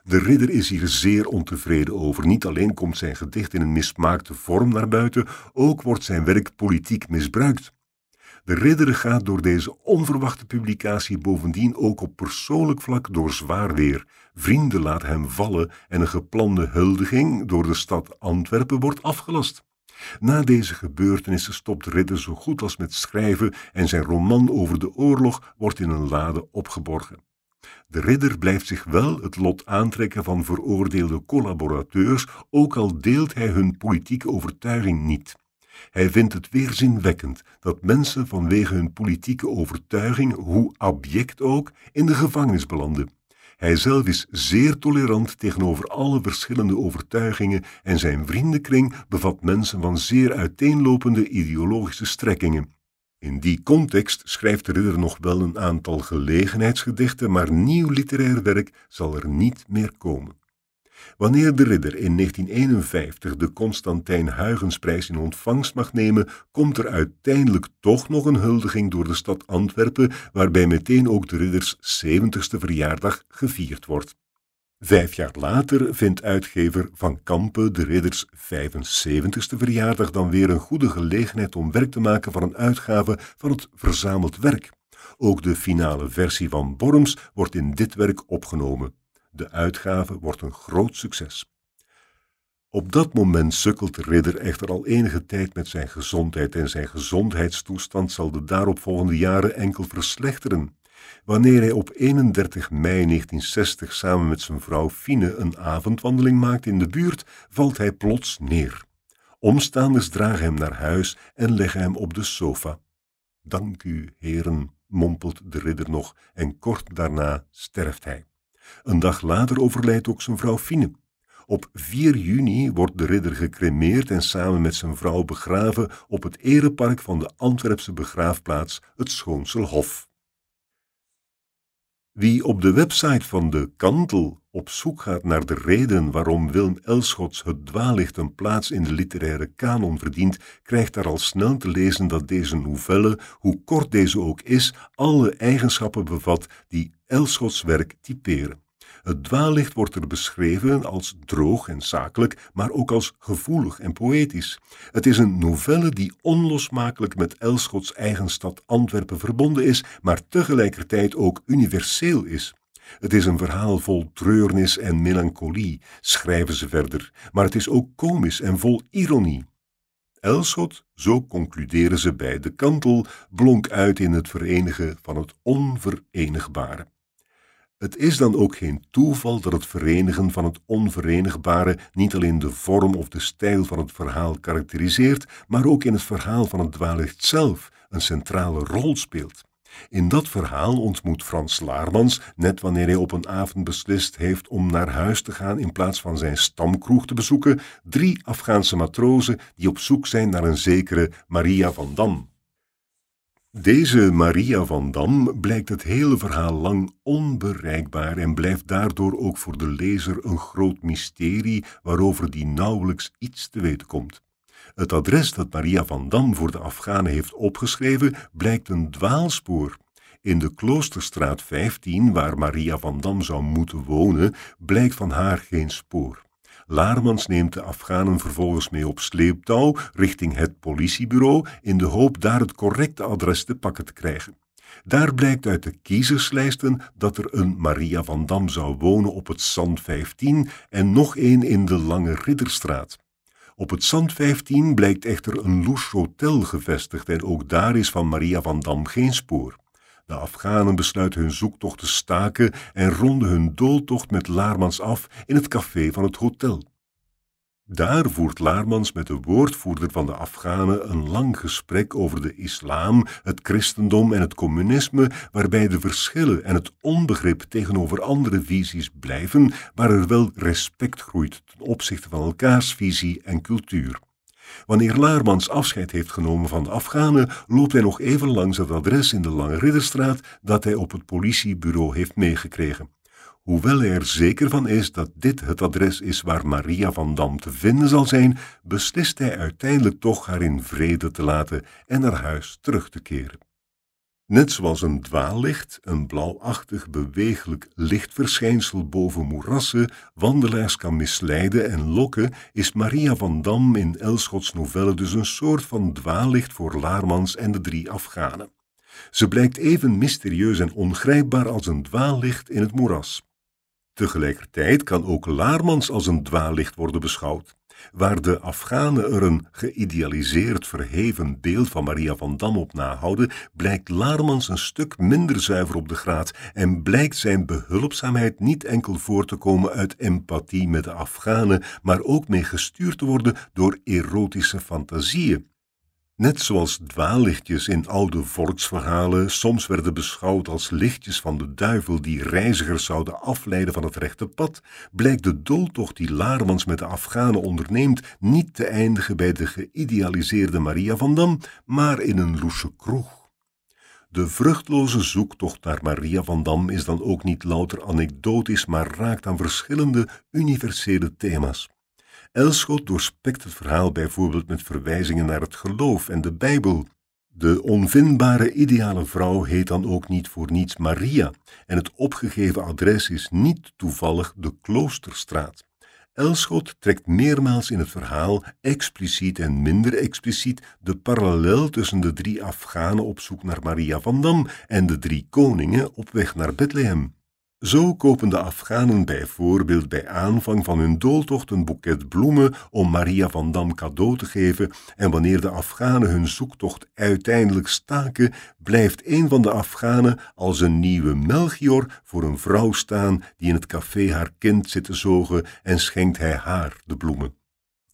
De ridder is hier zeer ontevreden over. Niet alleen komt zijn gedicht in een mismaakte vorm naar buiten, ook wordt zijn werk politiek misbruikt. De ridder gaat door deze onverwachte publicatie bovendien ook op persoonlijk vlak door zwaar weer. Vrienden laten hem vallen en een geplande huldiging door de stad Antwerpen wordt afgelast. Na deze gebeurtenissen stopt Ridder zo goed als met schrijven en zijn roman over de oorlog wordt in een lade opgeborgen. De ridder blijft zich wel het lot aantrekken van veroordeelde collaborateurs, ook al deelt hij hun politieke overtuiging niet. Hij vindt het weerzinwekkend dat mensen vanwege hun politieke overtuiging, hoe abject ook, in de gevangenis belanden. Hij zelf is zeer tolerant tegenover alle verschillende overtuigingen en zijn vriendenkring bevat mensen van zeer uiteenlopende ideologische strekkingen. In die context schrijft de ridder nog wel een aantal gelegenheidsgedichten, maar nieuw literair werk zal er niet meer komen. Wanneer de ridder in 1951 de Constantijn Huygensprijs in ontvangst mag nemen, komt er uiteindelijk toch nog een huldiging door de stad Antwerpen, waarbij meteen ook de ridders 70ste verjaardag gevierd wordt. Vijf jaar later vindt uitgever Van Kampen de ridders 75ste verjaardag dan weer een goede gelegenheid om werk te maken van een uitgave van het verzameld werk. Ook de finale versie van Borms wordt in dit werk opgenomen. De uitgave wordt een groot succes. Op dat moment sukkelt de ridder echter al enige tijd met zijn gezondheid en zijn gezondheidstoestand zal de daaropvolgende jaren enkel verslechteren. Wanneer hij op 31 mei 1960 samen met zijn vrouw Fine een avondwandeling maakt in de buurt, valt hij plots neer. Omstaanders dragen hem naar huis en leggen hem op de sofa. Dank u, heren, mompelt de ridder nog en kort daarna sterft hij. Een dag later overlijdt ook zijn vrouw Fine. Op 4 juni wordt de ridder gecremeerd en samen met zijn vrouw begraven op het erepark van de Antwerpse begraafplaats, het Schoonselhof. Wie op de website van de Kantel op zoek gaat naar de reden waarom Willem Elschots het dwaallicht een plaats in de literaire kanon verdient, krijgt daar al snel te lezen dat deze novelle, hoe kort deze ook is, alle eigenschappen bevat die Elschots werk typeren. Het dwaallicht wordt er beschreven als droog en zakelijk, maar ook als gevoelig en poëtisch. Het is een novelle die onlosmakelijk met Elschots eigen stad Antwerpen verbonden is, maar tegelijkertijd ook universeel is. Het is een verhaal vol treurnis en melancholie, schrijven ze verder, maar het is ook komisch en vol ironie. Elschot, zo concluderen ze bij de kantel, blonk uit in het verenigen van het onverenigbare. Het is dan ook geen toeval dat het verenigen van het onverenigbare niet alleen de vorm of de stijl van het verhaal karakteriseert, maar ook in het verhaal van het dwaallicht zelf een centrale rol speelt. In dat verhaal ontmoet Frans Laarmans, net wanneer hij op een avond beslist heeft om naar huis te gaan in plaats van zijn stamkroeg te bezoeken, drie Afghaanse matrozen die op zoek zijn naar een zekere Maria van Dam. Deze Maria van Dam blijkt het hele verhaal lang onbereikbaar en blijft daardoor ook voor de lezer een groot mysterie waarover die nauwelijks iets te weten komt. Het adres dat Maria van Dam voor de Afghanen heeft opgeschreven blijkt een dwaalspoor. In de Kloosterstraat 15, waar Maria van Dam zou moeten wonen, blijkt van haar geen spoor. Laarmans neemt de Afghanen vervolgens mee op sleeptouw richting het politiebureau in de hoop daar het correcte adres te pakken te krijgen. Daar blijkt uit de kiezerslijsten dat er een Maria van Dam zou wonen op het Zand 15 en nog één in de Lange Ridderstraat. Op het Zand 15 blijkt echter een louche hotel gevestigd en ook daar is van Maria van Dam geen spoor. De Afghanen besluiten hun zoektocht te staken en ronden hun dooltocht met Laarmans af in het café van het hotel. Daar voert Laarmans met de woordvoerder van de Afghanen een lang gesprek over de islam, het christendom en het communisme, waarbij de verschillen en het onbegrip tegenover andere visies blijven, maar er wel respect groeit ten opzichte van elkaars visie en cultuur. Wanneer Laarmans afscheid heeft genomen van de Afghanen, loopt hij nog even langs het adres in de Lange Ridderstraat dat hij op het politiebureau heeft meegekregen. Hoewel hij er zeker van is dat dit het adres is waar Maria van Dam te vinden zal zijn, beslist hij uiteindelijk toch haar in vrede te laten en naar huis terug te keren. Net zoals een dwaallicht, een blauwachtig beweeglijk lichtverschijnsel boven moerassen, wandelaars kan misleiden en lokken, is Maria van Dam in Elschots novelle dus een soort van dwaallicht voor Laarmans en de drie Afghanen. Ze blijkt even mysterieus en ongrijpbaar als een dwaallicht in het moeras. Tegelijkertijd kan ook Laarmans als een dwaallicht worden beschouwd. Waar de Afghanen er een geïdealiseerd verheven beeld van Maria van Dam op nahouden, blijkt Laarmans een stuk minder zuiver op de graad en blijkt zijn behulpzaamheid niet enkel voor te komen uit empathie met de Afghanen, maar ook mee gestuurd te worden door erotische fantasieën. Net zoals dwaallichtjes in oude volksverhalen soms werden beschouwd als lichtjes van de duivel die reizigers zouden afleiden van het rechte pad, blijkt de dooltocht die Laarmans met de Afghanen onderneemt niet te eindigen bij de geïdealiseerde Maria van Dam, maar in een loesje kroeg. De vruchtloze zoektocht naar Maria van Dam is dan ook niet louter anekdotisch, maar raakt aan verschillende universele thema's. Elschot doorspekt het verhaal bijvoorbeeld met verwijzingen naar het geloof en de Bijbel. De onvindbare ideale vrouw heet dan ook niet voor niets Maria en het opgegeven adres is niet toevallig de Kloosterstraat. Elschot trekt meermaals in het verhaal, expliciet en minder expliciet, de parallel tussen de drie Afghanen op zoek naar Maria van Dam en de drie koningen op weg naar Bethlehem. Zo kopen de Afghanen bijvoorbeeld bij aanvang van hun dooltocht een boeket bloemen om Maria van Dam cadeau te geven en wanneer de Afghanen hun zoektocht uiteindelijk staken, blijft een van de Afghanen als een nieuwe Melchior voor een vrouw staan die in het café haar kind zit te zogen en schenkt hij haar de bloemen.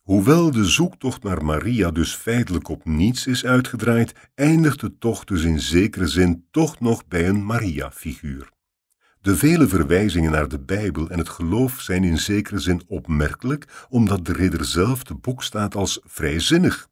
Hoewel de zoektocht naar Maria dus feitelijk op niets is uitgedraaid, eindigt de tocht dus in zekere zin toch nog bij een Maria-figuur. De vele verwijzingen naar de Bijbel en het geloof zijn in zekere zin opmerkelijk, omdat de ridder zelf te boek staat als vrijzinnig.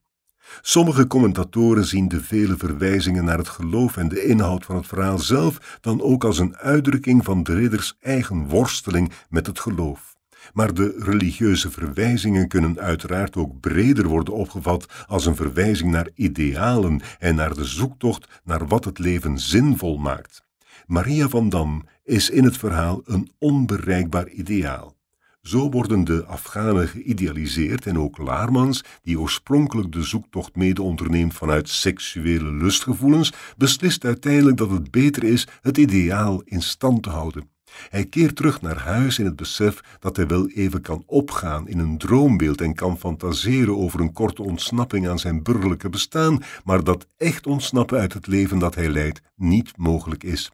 Sommige commentatoren zien de vele verwijzingen naar het geloof en de inhoud van het verhaal zelf dan ook als een uitdrukking van de ridders eigen worsteling met het geloof. Maar de religieuze verwijzingen kunnen uiteraard ook breder worden opgevat als een verwijzing naar idealen en naar de zoektocht naar wat het leven zinvol maakt. Maria van Dam is in het verhaal een onbereikbaar ideaal. Zo worden de Afghanen geïdealiseerd en ook Laarmans, die oorspronkelijk de zoektocht mede onderneemt vanuit seksuele lustgevoelens, beslist uiteindelijk dat het beter is het ideaal in stand te houden. Hij keert terug naar huis in het besef dat hij wel even kan opgaan in een droombeeld en kan fantaseren over een korte ontsnapping aan zijn burgerlijke bestaan, maar dat echt ontsnappen uit het leven dat hij leidt niet mogelijk is.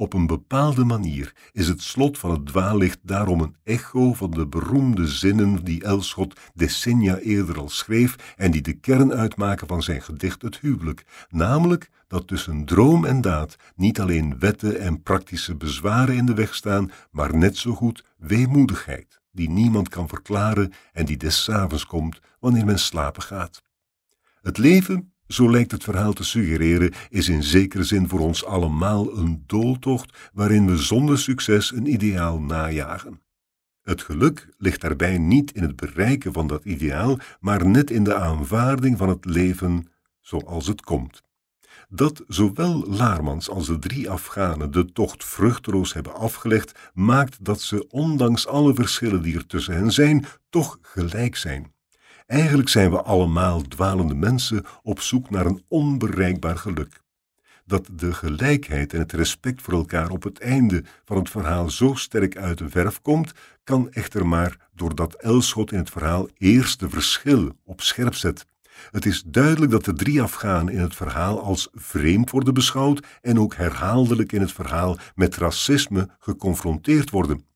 Op een bepaalde manier is het slot van het dwaallicht daarom een echo van de beroemde zinnen die Elschot decennia eerder al schreef en die de kern uitmaken van zijn gedicht Het huwelijk, namelijk dat tussen droom en daad niet alleen wetten en praktische bezwaren in de weg staan, maar net zo goed weemoedigheid, die niemand kan verklaren en die des avonds komt wanneer men slapen gaat. Het leven zo lijkt het verhaal te suggereren, is in zekere zin voor ons allemaal een dooltocht waarin we zonder succes een ideaal najagen. Het geluk ligt daarbij niet in het bereiken van dat ideaal, maar net in de aanvaarding van het leven zoals het komt. Dat zowel Laarmans als de drie Afghanen de tocht vruchteloos hebben afgelegd, maakt dat ze, ondanks alle verschillen die er tussen hen zijn, toch gelijk zijn. Eigenlijk zijn we allemaal dwalende mensen op zoek naar een onbereikbaar geluk. Dat de gelijkheid en het respect voor elkaar op het einde van het verhaal zo sterk uit de verf komt, kan echter maar doordat Elschot in het verhaal eerst de verschil op scherp zet. Het is duidelijk dat de drie Afghanen in het verhaal als vreemd worden beschouwd en ook herhaaldelijk in het verhaal met racisme geconfronteerd worden.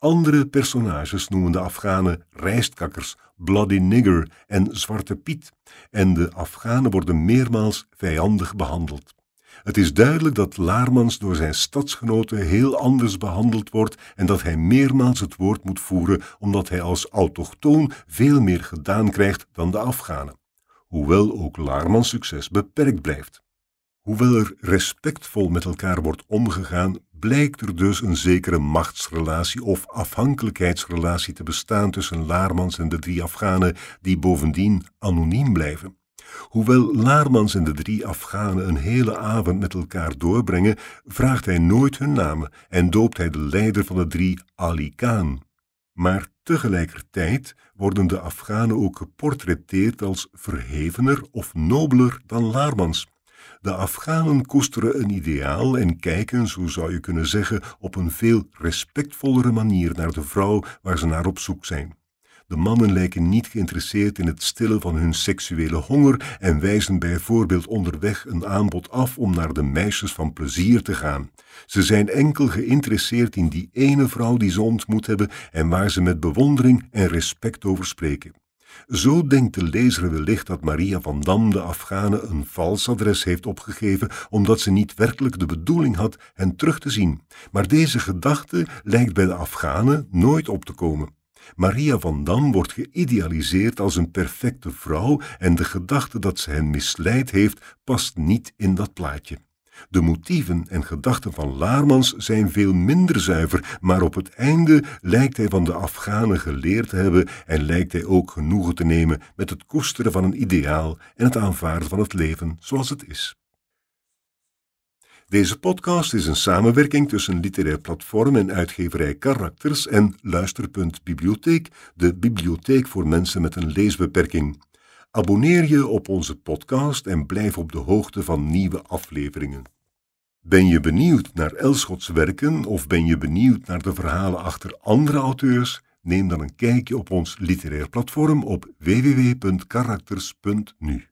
Andere personages noemen de Afghanen rijstkakkers, bloody nigger en zwarte piet, en de Afghanen worden meermaals vijandig behandeld. Het is duidelijk dat Laarmans door zijn stadsgenoten heel anders behandeld wordt en dat hij meermaals het woord moet voeren omdat hij als autochtoon veel meer gedaan krijgt dan de Afghanen, hoewel ook Laarmans succes beperkt blijft. Hoewel er respectvol met elkaar wordt omgegaan, blijkt er dus een zekere machtsrelatie of afhankelijkheidsrelatie te bestaan tussen Laarmans en de drie Afghanen, die bovendien anoniem blijven. Hoewel Laarmans en de drie Afghanen een hele avond met elkaar doorbrengen, vraagt hij nooit hun namen en doopt hij de leider van de drie Ali Khan. Maar tegelijkertijd worden de Afghanen ook geportretteerd als verhevener of nobeler dan Laarmans. De Afghanen koesteren een ideaal en kijken, zo zou je kunnen zeggen, op een veel respectvollere manier naar de vrouw waar ze naar op zoek zijn. De mannen lijken niet geïnteresseerd in het stillen van hun seksuele honger en wijzen bijvoorbeeld onderweg een aanbod af om naar de meisjes van plezier te gaan. Ze zijn enkel geïnteresseerd in die ene vrouw die ze ontmoet hebben en waar ze met bewondering en respect over spreken. Zo denkt de lezer wellicht dat Maria van Dam de Afghanen een vals adres heeft opgegeven, omdat ze niet werkelijk de bedoeling had hen terug te zien. Maar deze gedachte lijkt bij de Afghanen nooit op te komen. Maria van Dam wordt geïdealiseerd als een perfecte vrouw en de gedachte dat ze hen misleid heeft past niet in dat plaatje. De motieven en gedachten van Laarmans zijn veel minder zuiver, maar op het einde lijkt hij van de Afghanen geleerd te hebben en lijkt hij ook genoegen te nemen met het koesteren van een ideaal en het aanvaarden van het leven zoals het is. Deze podcast is een samenwerking tussen Literair Platform en uitgeverij Karakters en Luisterpunt Bibliotheek, de bibliotheek voor mensen met een leesbeperking. Abonneer je op onze podcast en blijf op de hoogte van nieuwe afleveringen. Ben je benieuwd naar Elschots werken of ben je benieuwd naar de verhalen achter andere auteurs? Neem dan een kijkje op ons literair platform op www.karakters.nu.